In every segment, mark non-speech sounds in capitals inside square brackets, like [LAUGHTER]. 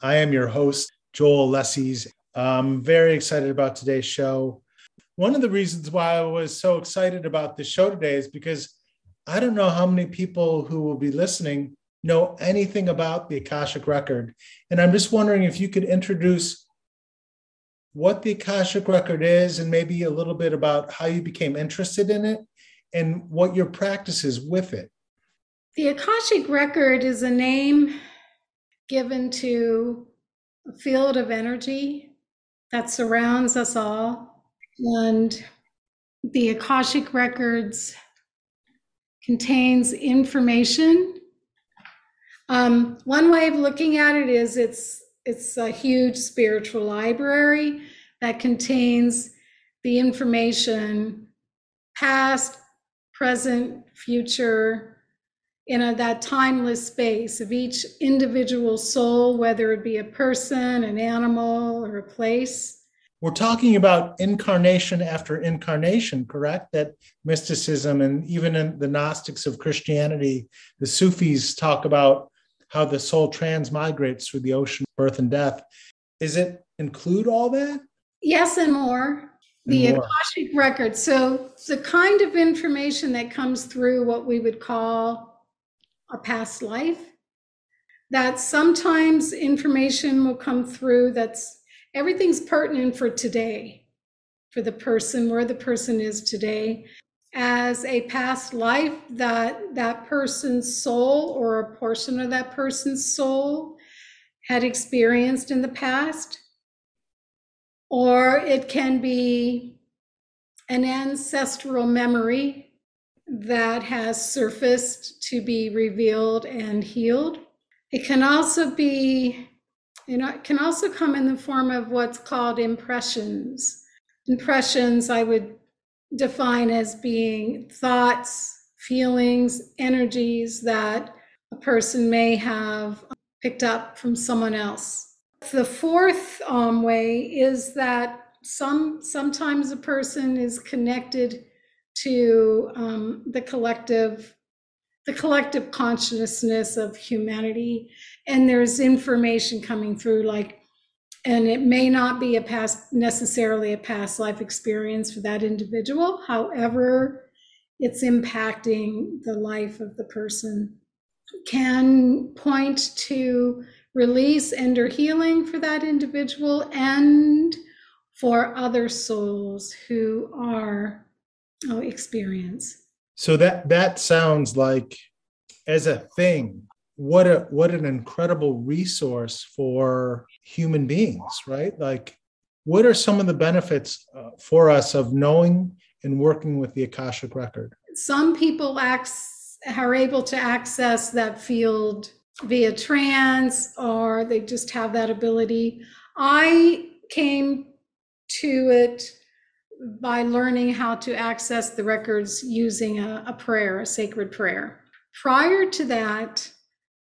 I am your host, Joel Lessies. I'm very excited about today's show. One of the reasons why I was so excited about the show today is because I don't know how many people who will be listening know anything about the Akashic Record. And I'm just wondering if you could introduce what the Akashic Record is and maybe a little bit about how you became interested in it and what your practice is with it. The Akashic Record is a name given to a field of energy that surrounds us all. And the Akashic Records contains information. Um, one way of looking at it is it's it's a huge spiritual library that contains the information past, present, future, in a, that timeless space of each individual soul, whether it be a person, an animal, or a place. We're talking about incarnation after incarnation, correct? That mysticism and even in the Gnostics of Christianity, the Sufis talk about how the soul transmigrates through the ocean of birth and death. Is it include all that? Yes, and more. The. Akashic record. So the kind of information that comes through what we would call a past life. That sometimes information will come through that's everything's pertinent for today, for the person, where the person is today as a past life that that person's soul or a portion of that person's soul had experienced in the past. Or it can be an ancestral memory that has surfaced to be revealed and healed. It can also be, you know, it can also come in the form of what's called impressions. Impressions, I would define as being thoughts, feelings, energies that a person may have picked up from someone else. The fourth um, way is that some sometimes a person is connected to um, the collective the collective consciousness of humanity. And there's information coming through like and it may not be a past necessarily a past life experience for that individual. However it's impacting the life of the person. Can point to release and or healing for that individual and for other souls who are oh, experience. So that that sounds like as a thing what a what an incredible resource for human beings right? Like what are some of the benefits uh, for us of knowing and working with the akashic record? Some people acts, are able to access that field via trance or they just have that ability. I came to it by learning how to access the records using a, a prayer a sacred prayer prior to that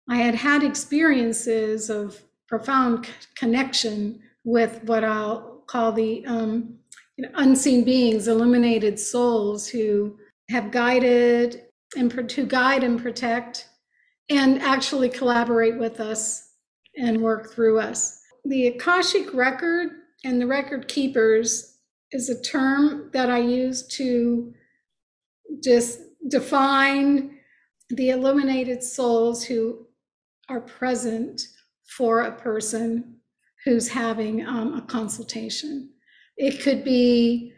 I had had experiences of profound connection with what I'll call the um, you know, unseen beings, illuminated souls who have guided and to guide and protect and actually collaborate with us and work through us. The Akashic record and the record keepers is a term that I use to just define the illuminated souls who are present for a person who's having um, a consultation. It could be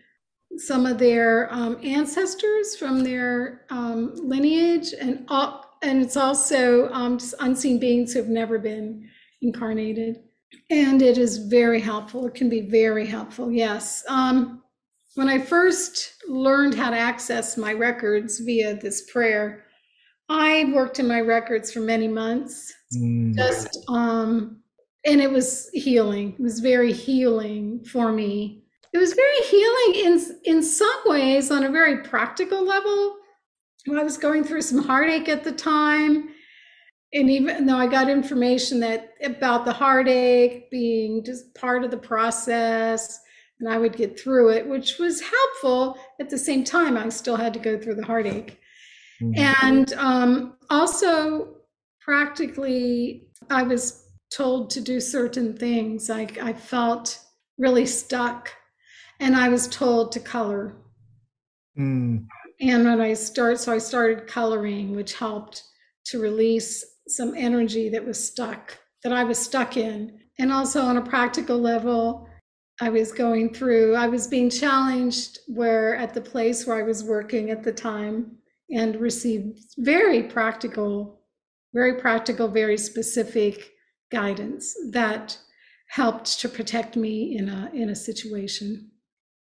some of their um, ancestors from their um, lineage, and all, and it's also um, unseen beings who have never been incarnated. And it is very helpful. It can be very helpful. Yes. Um, when I first learned how to access my records via this prayer, I worked in my records for many months. Mm. Just um and it was healing. It was very healing for me. It was very healing in in some ways on a very practical level. I was going through some heartache at the time. And even though I got information that about the heartache being just part of the process, and I would get through it, which was helpful. At the same time, I still had to go through the heartache. Mm-hmm. And um, also, practically, I was told to do certain things. I, I felt really stuck and I was told to color. Mm. And when I start, so I started coloring, which helped to release some energy that was stuck, that I was stuck in. And also on a practical level, I was going through, I was being challenged where at the place where I was working at the time and received very practical, very practical, very specific guidance that helped to protect me in a in a situation.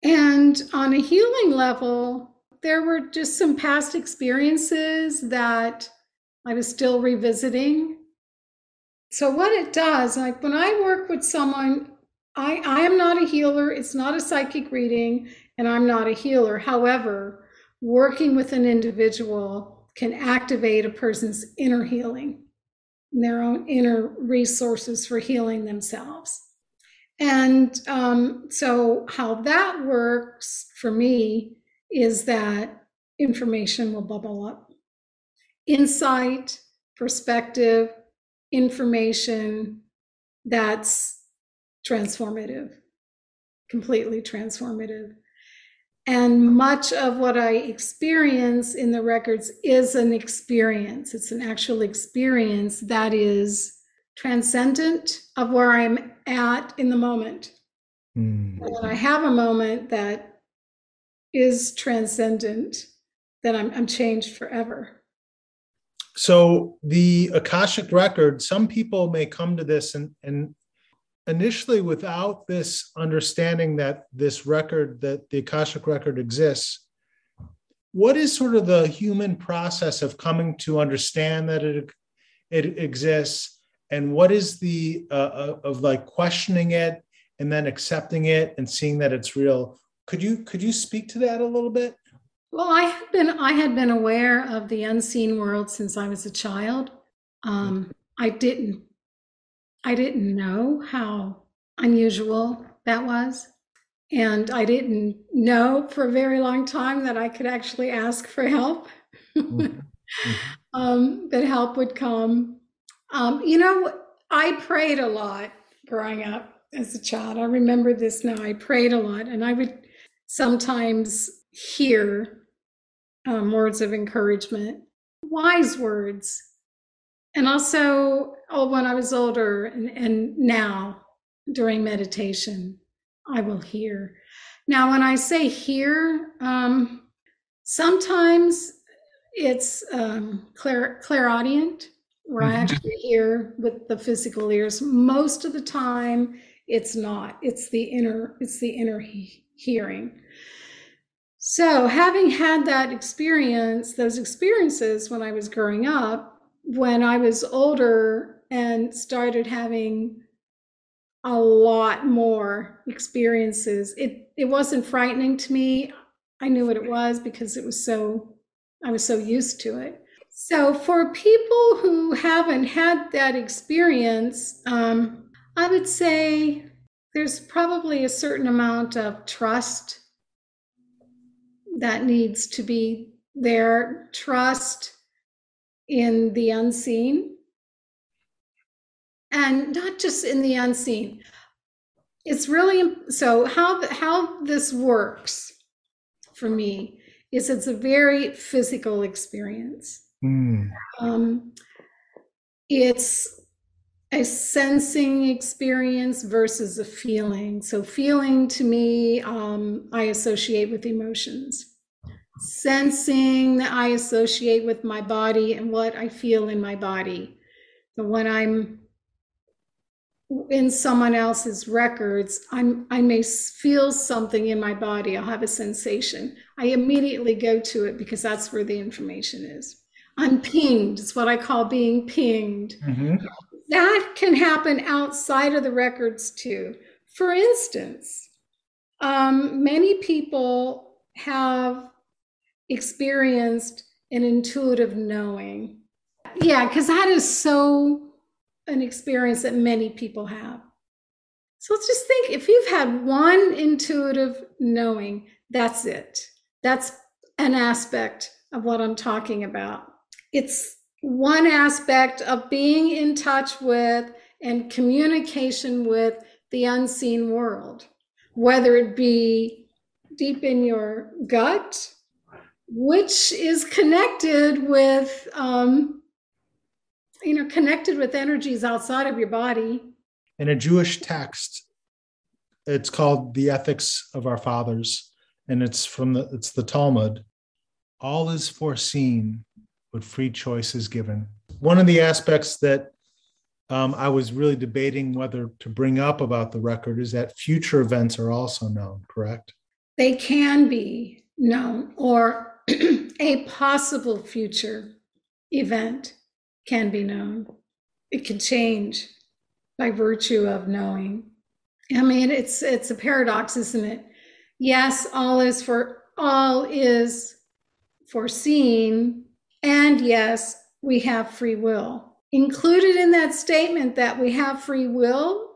And on a healing level, there were just some past experiences that I was still revisiting. So what it does, like when I work with someone, I, I am not a healer, it's not a psychic reading, and I'm not a healer. However, working with an individual can activate a person's inner healing, their own inner resources for healing themselves. And um, so, how that works for me is that information will bubble up. Insight, perspective, information that's transformative, completely transformative. And much of what I experience in the records is an experience. It's an actual experience that is transcendent of where I'm at in the moment. Mm. When I have a moment that is transcendent, then I'm, I'm changed forever. So the Akashic record, some people may come to this and, and initially without this understanding that this record, that the Akashic record exists, what is sort of the human process of coming to understand that it, it exists? And what is the uh, uh of like questioning it and then accepting it and seeing that it's real? Could you could you speak to that a little bit? Well, I had been I had been aware of the unseen world since I was a child. Um, I didn't I didn't know how unusual that was. And I didn't know for a very long time that I could actually ask for help, mm-hmm. mm-hmm. [LAUGHS] um, that help would come. Um, you know, I prayed a lot growing up as a child. I remember this now. I prayed a lot, and I would sometimes hear um, words of encouragement, wise words. And also, oh, when I was older and, and now during meditation, I will hear. Now, when I say hear, um, sometimes it's um, clair- clairaudient, where I mm-hmm. actually hear with the physical ears. Most of the time, it's not. It's the inner. It's the inner he- hearing. So, having had that experience, those experiences when I was growing up, when I was older and started having a lot more experiences, it it wasn't frightening to me. I knew what it was because it was so I was so used to it. So, for people who haven't had that experience, um, I would say there's probably a certain amount of trust that needs to be there trust in the unseen and not just in the unseen it's really so how how this works for me is it's a very physical experience mm. um, it's a sensing experience versus a feeling. So, feeling to me, um, I associate with emotions. Sensing, that I associate with my body and what I feel in my body. So, when I'm in someone else's records, I'm, I may feel something in my body. I'll have a sensation. I immediately go to it because that's where the information is. I'm pinged. It's what I call being pinged. Mm-hmm that can happen outside of the records too. For instance, um, many people have experienced an intuitive knowing. Yeah, because that is so an experience that many people have. So let's just think if you've had one intuitive knowing, that's it. That's an aspect of what I'm talking about. It's one aspect of being in touch with and communication with the unseen world, whether it be deep in your gut, which is connected with, um, you know, connected with energies outside of your body. In a Jewish text, it's called the Ethics of Our Fathers, and it's from the it's the Talmud. All is foreseen, but free choice is given. One of the aspects that um, I was really debating whether to bring up about the record is that future events are also known, correct? They can be known, or [CLEARS THROAT] a possible future event can be known. It can change by virtue of knowing. I mean, it's it's a paradox, isn't it? Yes, all is for all is foreseen, and yes, we have free will included in that statement that we have free will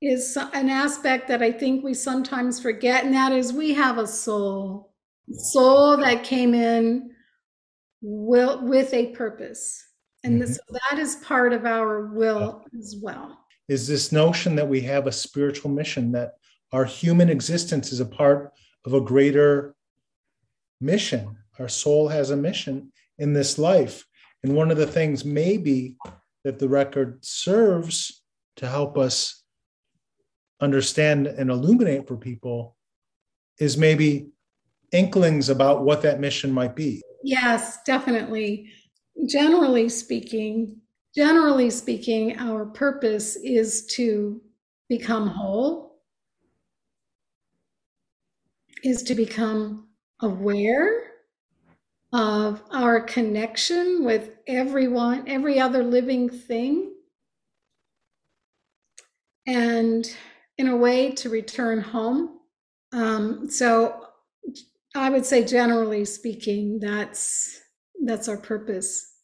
is an aspect that I think we sometimes forget, and that is we have a soul, soul that came in will with a purpose, and mm-hmm. so that is part of our will as well. Is this notion that we have a spiritual mission that our human existence is a part of a greater mission? Our soul has a mission in this life, and one of the things maybe that the record serves to help us understand and illuminate for people is maybe inklings about what that mission might be. Yes, definitely. Generally speaking, generally speaking, our purpose is to become whole, is to become aware of our connection with everyone, every other living thing, and in a way to return home. Um, so I would say, generally speaking, that's that's our purpose.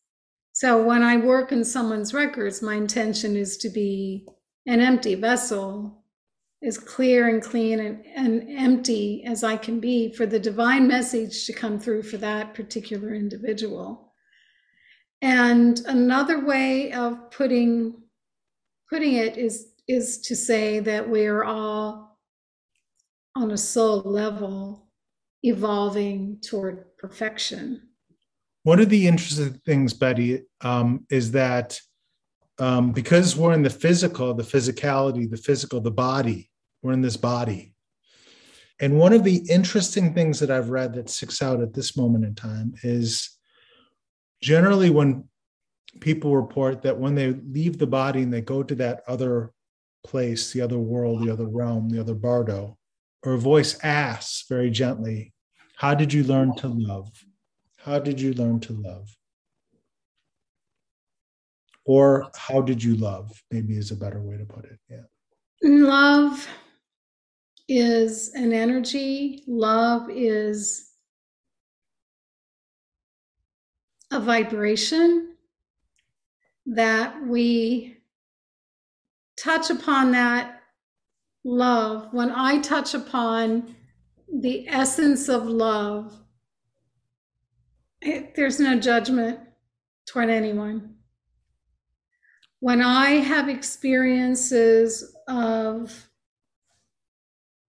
So when I work in someone's records, my intention is to be an empty vessel as clear and clean and, and empty as I can be for the divine message to come through for that particular individual. And another way of putting putting it is is to say that we are all on a soul level evolving toward perfection. One of the interesting things, Betty, um, is that um, because we're in the physical, the physicality, the physical, the body, we're in this body. And one of the interesting things that I've read that sticks out at this moment in time is generally when people report that when they leave the body and they go to that other place, the other world, the other realm, the other bardo, or a voice asks very gently, How did you learn to love? How did you learn to love? Or how did you love? Maybe is a better way to put it. Yeah. Love is an energy, love is a vibration that we touch upon that love. When I touch upon the essence of love, it, there's no judgment toward anyone. When I have experiences of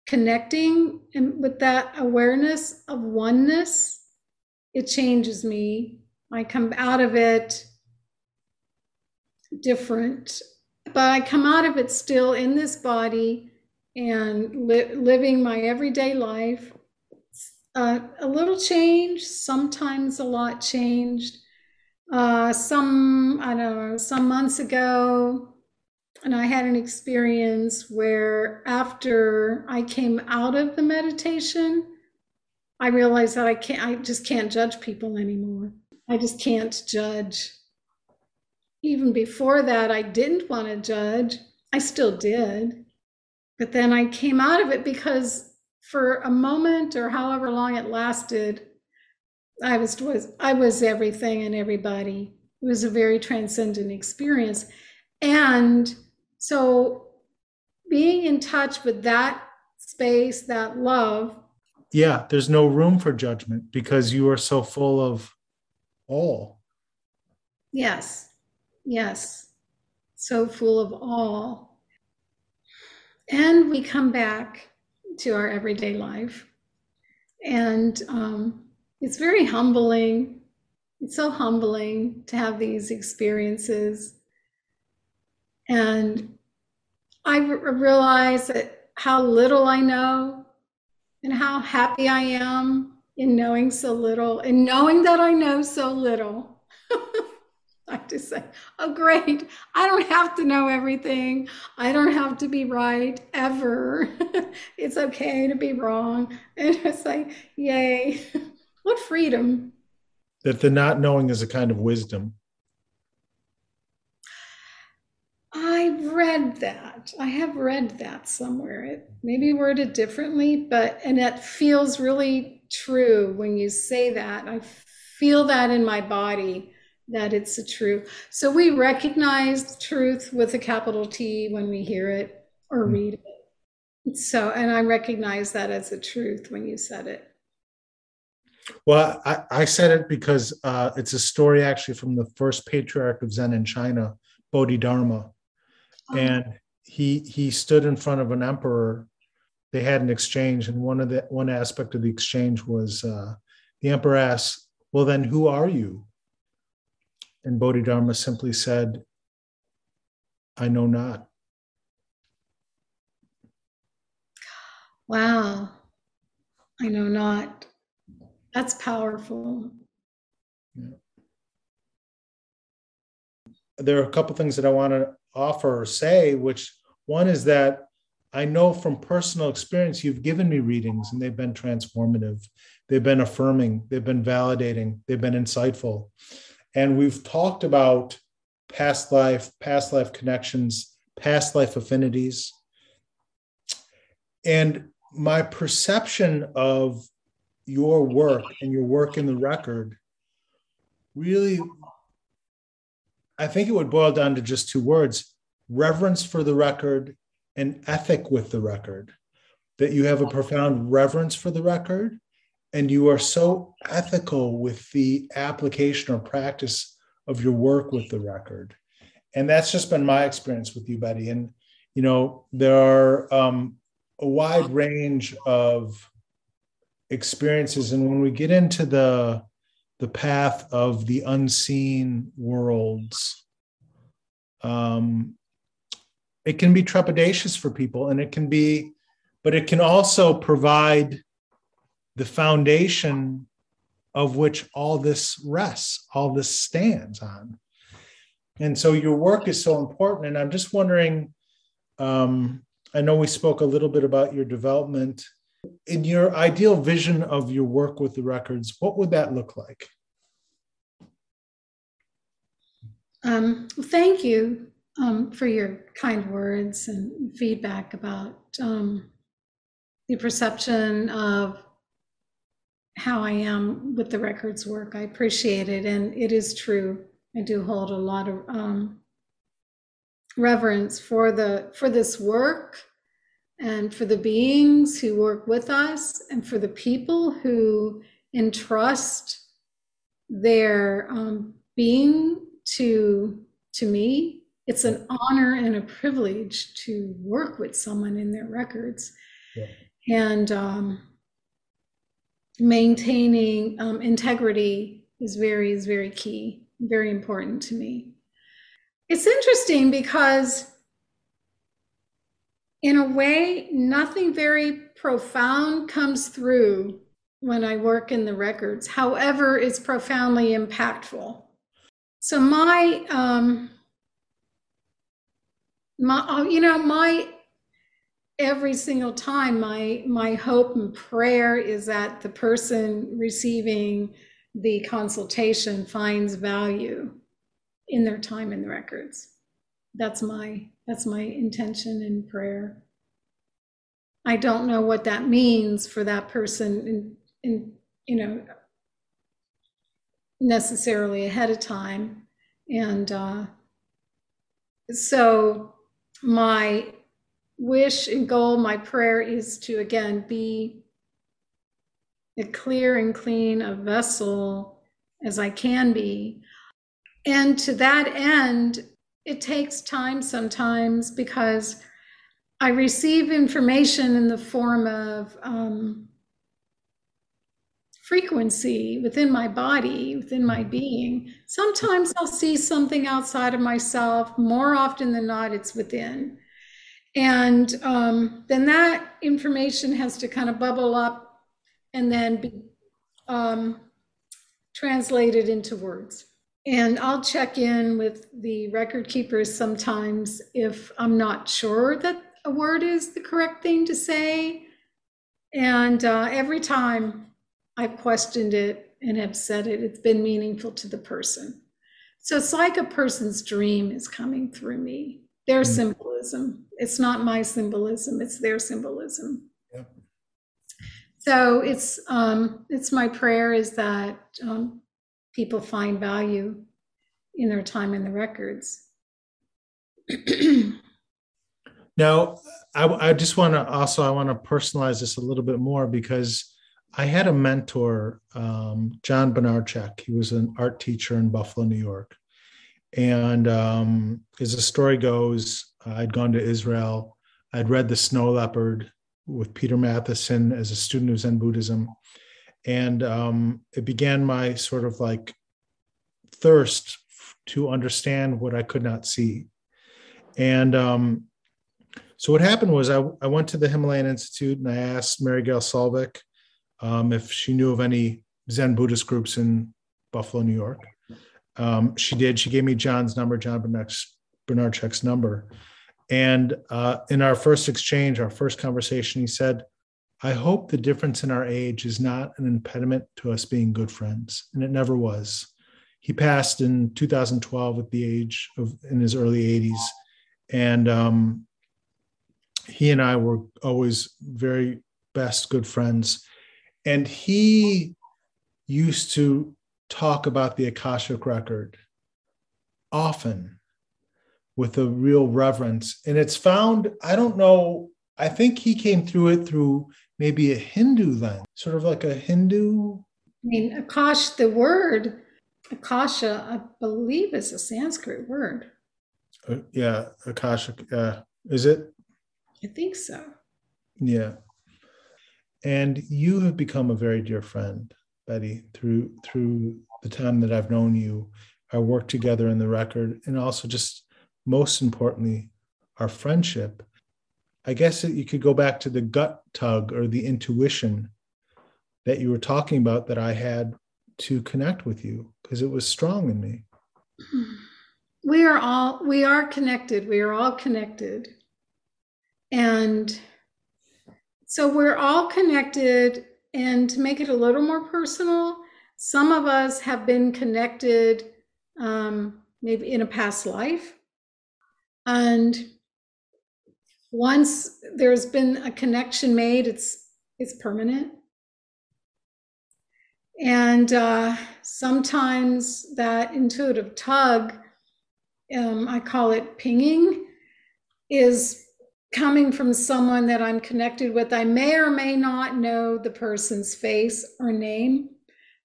connecting and with that awareness of oneness, it changes me. I come out of it different, but I come out of it still in this body and li- living my everyday life. Uh, a little change, sometimes a lot changed. Uh, some, I don't know, some months ago, and I had an experience where after I came out of the meditation, I realized that I can't, I just can't judge people anymore. I just can't judge. Even before that, I didn't want to judge. I still did. But then I came out of it because for a moment or however long it lasted, I was, was I was everything and everybody. It was a very transcendent experience. And so being in touch with that space, that love. Yeah, there's no room for judgment because you are so full of all. Yes. Yes. so full of all. And we come back to our everyday life. And um, it's very humbling. It's so humbling to have these experiences. And I realize that how little I know and how happy I am in knowing so little and knowing that I know so little. I just say, oh, great. I don't have to know everything. I don't have to be right ever. [LAUGHS] it's okay to be wrong. And [LAUGHS] it's like, yay. [LAUGHS] what freedom. That the not knowing is a kind of wisdom. I read that. I have read that somewhere. It maybe worded differently, but and it feels really true when you say that. I feel that in my body that it's a truth. So we recognize truth with a capital T when we hear it or mm. read it. So, and I recognize that as a truth when you said it. Well, I, I said it because uh, it's a story actually from the first patriarch of Zen in China, Bodhidharma, oh. and he he stood in front of an emperor. They had an exchange, and one of the one aspect of the exchange was uh, the emperor asked, "Well, then, who are you?" And Bodhidharma simply said, I know not. Wow. I know not. That's powerful. Yeah. There are a couple things that I want to offer or say, which one is that I know from personal experience you've given me readings and they've been transformative, they've been affirming, they've been validating, they've been insightful. And we've talked about past life, past life connections, past life affinities. And my perception of your work and your work in the record really, I think it would boil down to just two words reverence for the record and ethic with the record. That you have a profound reverence for the record and you are so ethical with the application or practice of your work with the record. And that's just been my experience with you betty and you know there are um, a wide range of experiences. And when we get into the the path of the unseen worlds um, it can be trepidatious for people and it can be but it can also provide the foundation of which all this rests, all this stands on. And so your work is so important. And I'm just wondering um, I know we spoke a little bit about your development. In your ideal vision of your work with the records, what would that look like? Um, thank you um, for your kind words and feedback about um, the perception of how I am with the records work. I appreciate it, and it is true. I do hold a lot of um, reverence for the for this work, and for the beings who work with us, and for the people who entrust their um, being to to me. It's an honor and a privilege to work with someone in their records, yeah. and. Um, maintaining um, integrity is very is very key very important to me. It's interesting because in a way nothing very profound comes through when i work in the records however it's profoundly impactful. So my um my you know my every single time my my hope and prayer is that the person receiving the consultation finds value in their time in the records. That's my that's my intention and prayer. I don't know what that means for that person in, in you know necessarily ahead of time. And uh, so my wish and goal, my prayer is to again be a clear and clean a vessel as I can be. And to that end, it takes time sometimes because I receive information in the form of um, frequency within my body, within my being. Sometimes I'll see something outside of myself. More often than not, it's within. And um, then that information has to kind of bubble up and then be um, translated into words. And I'll check in with the record keepers sometimes if I'm not sure that a word is the correct thing to say. And uh, every time I've questioned it and have said it, it's been meaningful to the person. So it's like a person's dream is coming through me, their mm-hmm. symbolism. It's not my symbolism, it's their symbolism. So it's um, it's my prayer is that um, people find value in their time in the records. [CLEARS THROAT] now, I, I just want to also I want to personalize this a little bit more because I had a mentor, um, John Bernardchek. He was an art teacher in Buffalo, New York, and um, as the story goes, I'd gone to Israel. I'd read The Snow Leopard with Peter Matthiessen as a student of Zen Buddhism. And um, it began my sort of like thirst to understand what I could not see. And um, so what happened was I, I, went to the Himalayan Institute and I asked Mary Gail Salvik um, if she knew of any Zen Buddhist groups in Buffalo, New York. Um, she did. She gave me John's number, John Bernardchek's number. And uh, in our first exchange, our first conversation, he said, I hope the difference in our age is not an impediment to us being good friends. And it never was. He passed in 2012 at the age of in his early 80s. And um, he and I were always very best good friends. And he used to talk about the Akashic record often with a real reverence. And it's found, I don't know, I think he came through it through maybe a Hindu lens, sort of like a Hindu. I mean, Akash, the word Akasha, I believe is a Sanskrit word. Uh, yeah, Akasha. Uh, is it? I think so. Yeah. And you have become a very dear friend, Betty, through through the time that I've known you. our work together in the record and also just most importantly, our friendship, I guess that you could go back to the gut tug or the intuition that you were talking about that I had to connect with you because it was strong in me. [SIGHS] We are all we are connected. We are all connected. And so we're all connected and to make it a little more personal, some of us have been connected um, maybe in a past life and once there's been a connection made, it's it's permanent. And uh, sometimes that intuitive tug, um, I call it pinging, is coming from someone that I'm connected with. I may or may not know the person's face or name,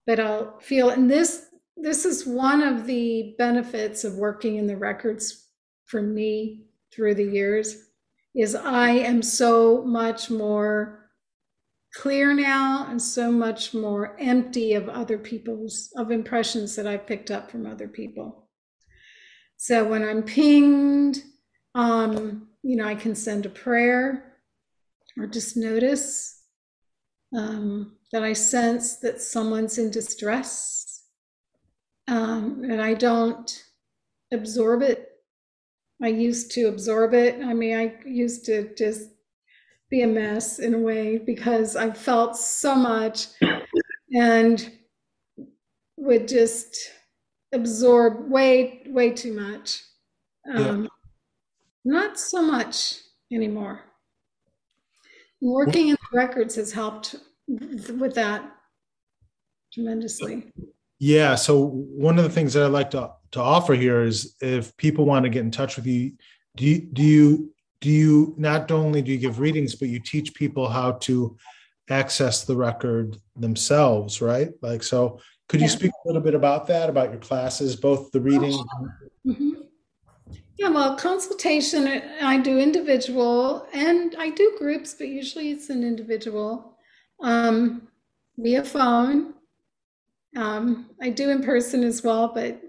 but I'll feel. And this this is one of the benefits of working in the records for me through the years is I am so much more clear now and so much more empty of other people's of impressions that I've picked up from other people. So when I'm pinged, um, you know, I can send a prayer or just notice um, that I sense that someone's in distress. Um, and I don't absorb it I used to absorb it. I mean, I used to just be a mess in a way because I felt so much and would just absorb way, way too much. Um, yeah. Not so much anymore. Working in the records has helped with that tremendously. Yeah. So one of the things that I like to to offer here is if people want to get in touch with you, do you do you do you not only do you give readings, but you teach people how to access the record themselves, right? Like so. Could you speak a little bit about that, about your classes, both the reading? Mm-hmm. Yeah, well, consultation, I do individual and I do groups, but usually it's an individual um, via phone. Um, I do in person as well, but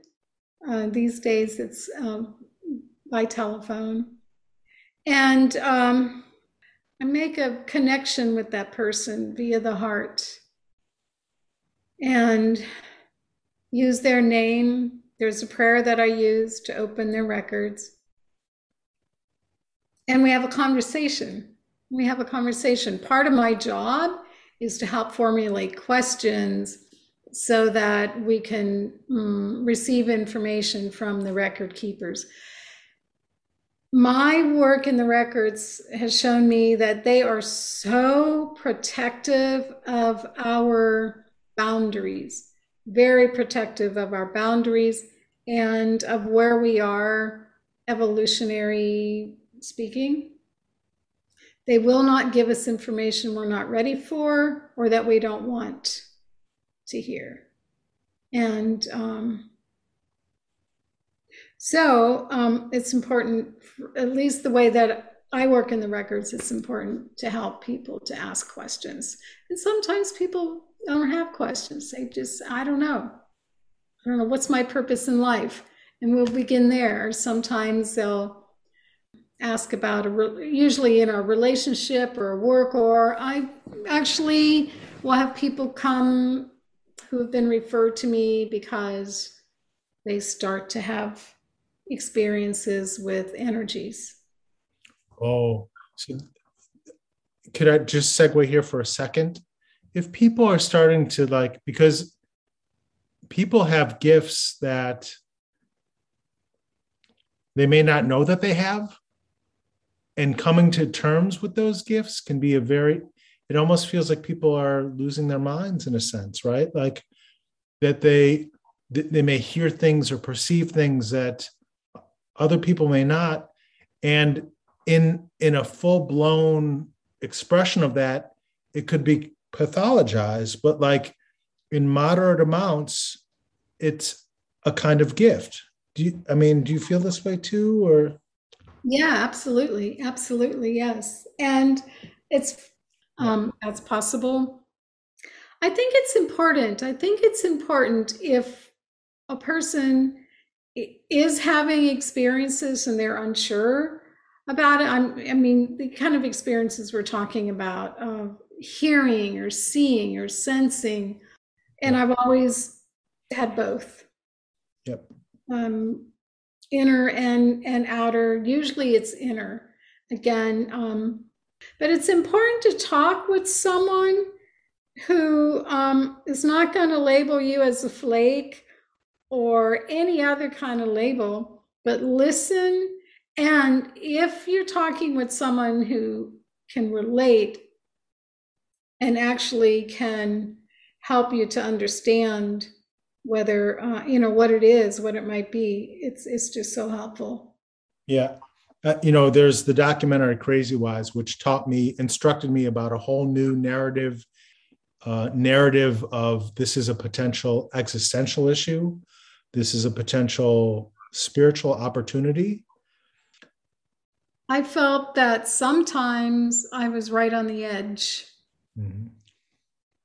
uh, these days it's um, by telephone. And um, I make a connection with that person via the heart and use their name there's a prayer that I use to open their records. And we have a conversation. We have a conversation. Part of my job is to help formulate questions so that we can um, receive information from the record keepers. My work in the records has shown me that they are so protective of our boundaries very protective of our boundaries and of where we are evolutionary speaking. They will not give us information we're not ready for or that we don't want to hear. And um, so um, it's important, at least the way that I work in the records, it's important to help people to ask questions. And sometimes people don't have questions. They just, I don't know. I don't know, what's my purpose in life? And we'll begin there. Sometimes they'll ask about a, usually in a relationship or work, or I actually will have people come who have been referred to me because they start to have experiences with energies. Oh, so could I just segue here for a second? If people are starting to like because people have gifts that they may not know that they have and coming to terms with those gifts can be a very it almost feels like people are losing their minds in a sense right? Like that they they may hear things or perceive things that other people may not. And in in a full blown expression of that it could be pathologized, but like in moderate amounts, it's a kind of gift. Do you, I mean, do you feel this way too, or? Yeah, absolutely. Absolutely. Yes. And it's, um, that's possible. I think it's important. I think it's important if a person is having experiences and they're unsure about it. I'm, i mean, the kind of experiences we're talking about, uh, hearing or seeing or sensing. And I've always had both. Yep. Um, inner and and outer. Usually it's inner. Again, um, but it's important to talk with someone who um, is not going to label you as a flake or any other kind of label, but listen. And if you're talking with someone who can relate, and actually can help you to understand whether uh, you know what it is what it might be. It's it's just so helpful. Yeah. Uh, you know there's the documentary crazy wise which taught me instructed me about a whole new narrative uh, narrative of this is a potential existential issue. This is a potential spiritual opportunity. I felt that sometimes i was right on the edge Mm-hmm.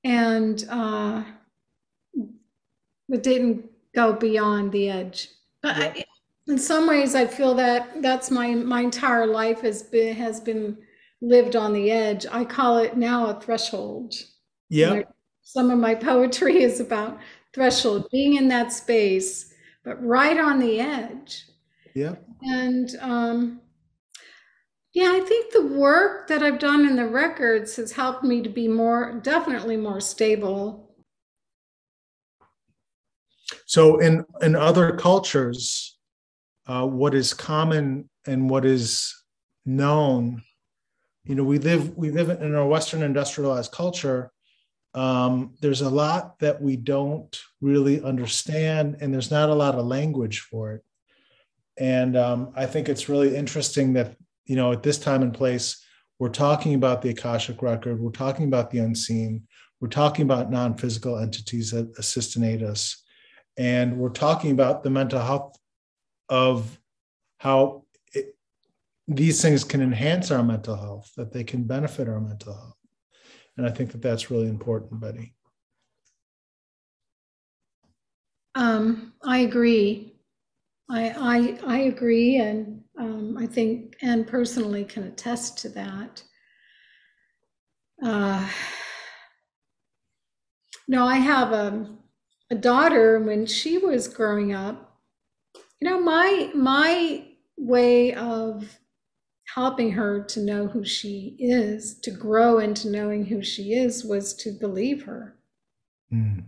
And uh, it didn't go beyond the edge. But I, in some ways, I feel that that's my my entire life has been has been lived on the edge. I call it now a threshold. Yeah. Some of my poetry [LAUGHS] is about threshold, being in that space, but right on the edge. Yeah. And um, yeah, I think the work that I've done in the records has helped me to be more, definitely more stable. So, in in other cultures, uh, what is common and what is known, you know, we live we live in a Western industrialized culture. Um, there's a lot that we don't really understand, and there's not a lot of language for it. And um, I think it's really interesting that you know, at this time and place, we're talking about the Akashic record, we're talking about the unseen, we're talking about non physical entities that assist and aid us, and we're talking about the mental health of how it, these things can enhance our mental health, that they can benefit our mental health. And I think that that's really important, Betty. Um, I agree. I, I, I agree. And um, I think, and personally can attest to that. Uh, no, I have a, a daughter when she was growing up. You know, my my way of helping her to know who she is, to grow into knowing who she is, was to believe her. Mm.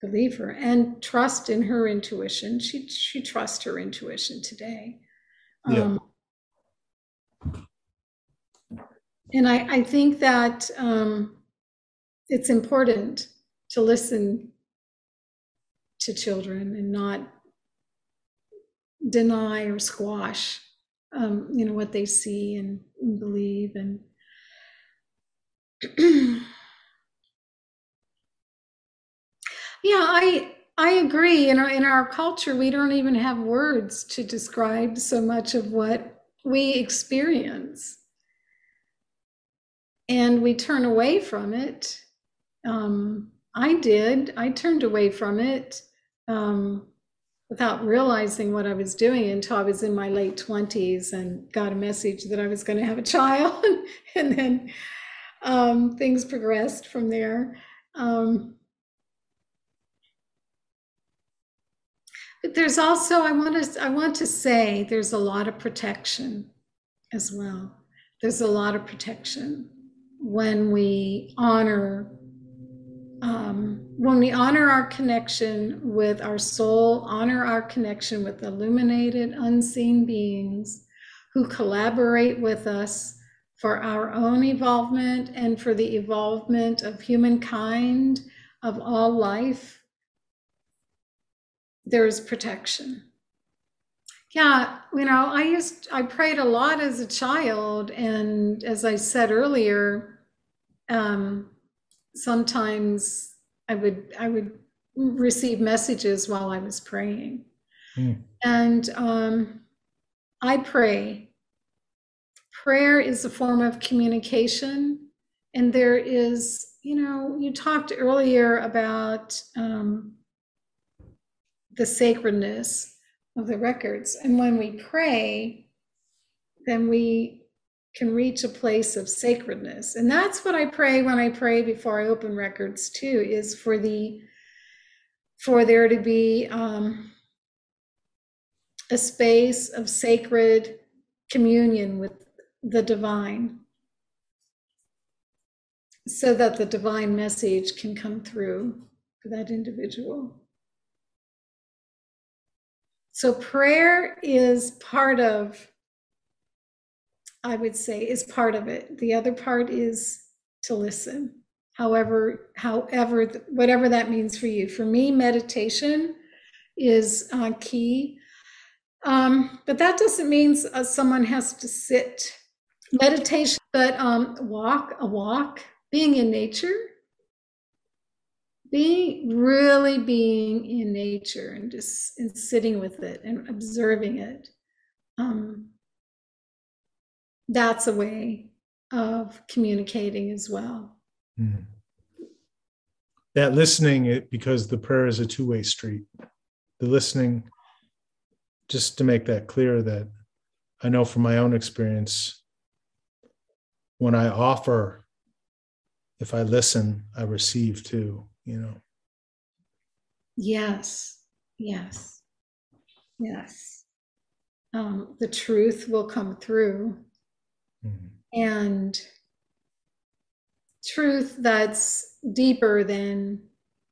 Believe her and trust in her intuition. She she trusts her intuition today. Yeah. Um, and I, I think that um, it's important to listen to children and not deny or squash um, you know what they see and, and believe and [CLEARS THROAT] yeah i i agree in our in our culture we don't even have words to describe so much of what we experience and we turn away from it um, I did. I turned away from it um, without realizing what I was doing until I was in my late 20s and got a message that I was going to have a child. [LAUGHS] and then um, things progressed from there. Um, there's also I want to I want to say there's a lot of protection as well. There's a lot of protection when we honor um, when we honor our connection with our soul, honor our connection with illuminated, unseen beings who collaborate with us for our own evolvement and for the evolvement of humankind, of all life, there's protection. Yeah, you know, I used I prayed a lot as a child, and as I said earlier, um, sometimes I would I would receive messages while I was praying, mm. and um, I pray. Prayer is a form of communication, and there is, you know, you talked earlier about um, the sacredness of the records, and when we pray, then we can reach a place of sacredness. And that's what I pray when I pray before I open records too, is for the for there to be um, a space of sacred communion with the divine so that the divine message can come through for that individual. So, prayer is part of I would say is part of it. The other part is to listen. However, however, whatever that means for you. For me, meditation is uh, key. Um, but that doesn't mean uh, someone has to sit meditation, but um, walk a walk, being in nature, being really being in nature and just and sitting with it and observing it. Um, that's a way of communicating as well. Mm. That listening, it, because the prayer is a two way street. The listening, just to make that clear, that I know from my own experience, when I offer, if I listen, I receive too, you know. Yes, yes, yes. Um, the truth will come through mm-hmm. and truth that's deeper than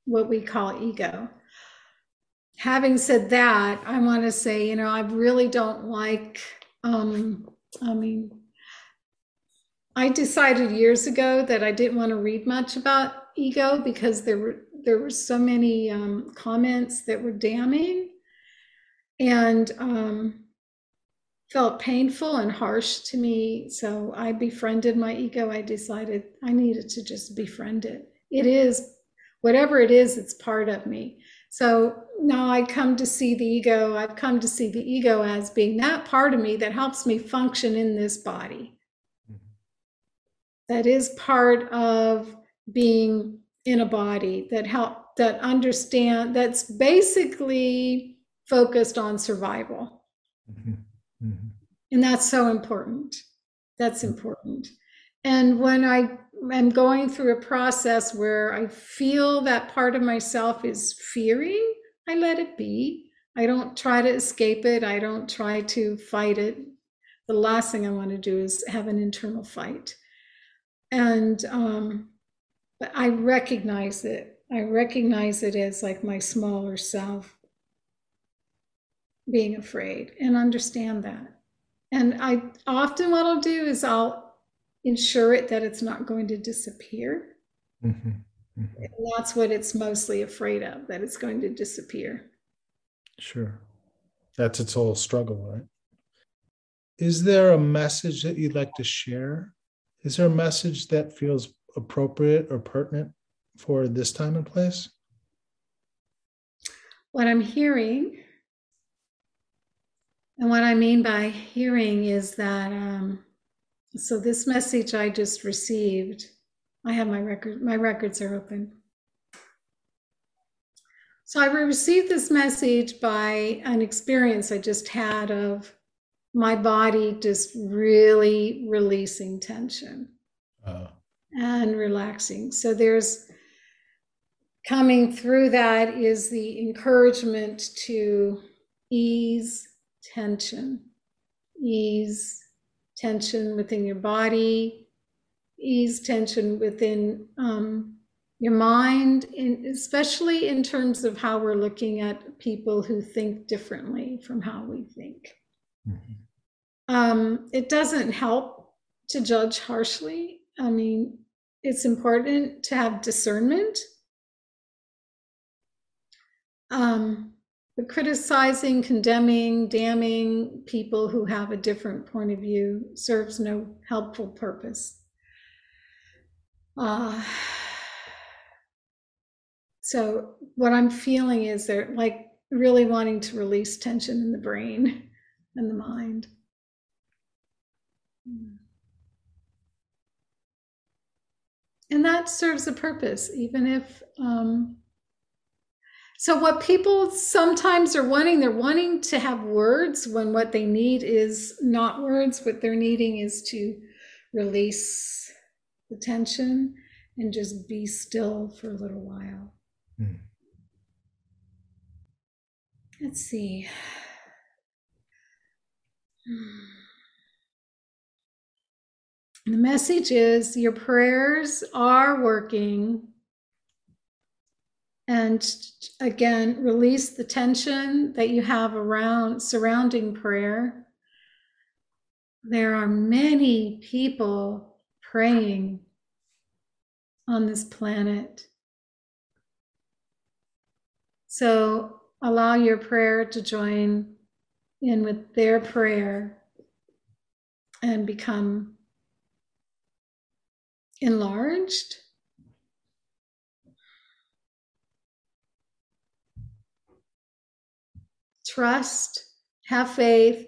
what we call ego. Having said that, I want to say, you know, I really don't like, um, I mean, I decided years ago that I didn't want to read much about ego because there were there were so many um, comments that were damning, and um, felt painful and harsh to me. So I befriended my ego. I decided I needed to just befriend it. It is, whatever it is, it's part of me. So now I come to see the ego, I've come to see the ego as being that part of me that helps me function in this body. Mm-hmm. That is part of being in a body that help that understand that's basically focused on survival. Mm-hmm. Mm-hmm. And that's so important. That's mm-hmm. important. And when I am going through a process where I feel that part of myself is fearing, I let it be. I don't try to escape it. I don't try to fight it. The last thing I want to do is have an internal fight. And um, but I recognize it. I recognize it as like my smaller self being afraid and understand that. And I often what I'll do is I'll ensure it that it's not going to disappear. Mm-hmm. Mm-hmm. And that's what it's mostly afraid of, that it's going to disappear. Sure. That's its whole struggle, right? Is there a message that you'd like to share? Is there a message that feels appropriate or pertinent for this time and place? What I'm hearing, and what I mean by hearing is that, um, so this message I just received I have my record, my records are open. So I received this message by an experience I just had of my body just really releasing tension uh. And relaxing. So there's coming through that is the encouragement to ease tension, ease tension within your body, ease tension within um, your mind, in, especially in terms of how we're looking at people who think differently from how we think. Mm-hmm. Um, it doesn't help to judge harshly. I mean, it's important to have discernment. Um, but criticizing, condemning, damning people who have a different point of view serves no helpful purpose. Uh, so what I'm feeling is they're like really wanting to release tension in the brain and the mind. And that serves a purpose, even if. Um, so, what people sometimes are wanting, they're wanting to have words when what they need is not words. What they're needing is to release the tension and just be still for a little while. Mm. Let's see. The message is your prayers are working. And again, release the tension that you have around surrounding prayer. There are many people praying on this planet. So allow your prayer to join in with their prayer and become enlarged. Trust, have faith,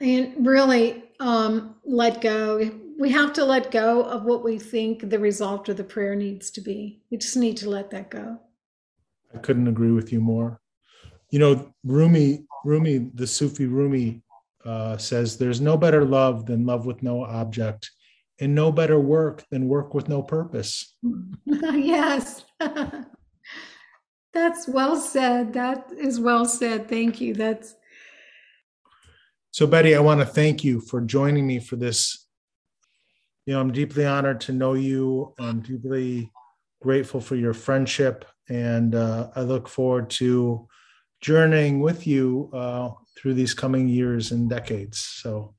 and really um, let go. We have to let go of what we think the result of the prayer needs to be. We just need to let that go. I couldn't agree with you more. You know, Rumi, Rumi, the Sufi Rumi uh, says, "There's no better love than love with no object, and no better work than work with no purpose." [LAUGHS] yes, [LAUGHS] that's well said. That is well said. Thank you. That's so, Betty, I want to thank you for joining me for this. You know, I'm deeply honored to know you. I'm deeply grateful for your friendship, and uh, I look forward to journeying with you uh, through these coming years and decades. So,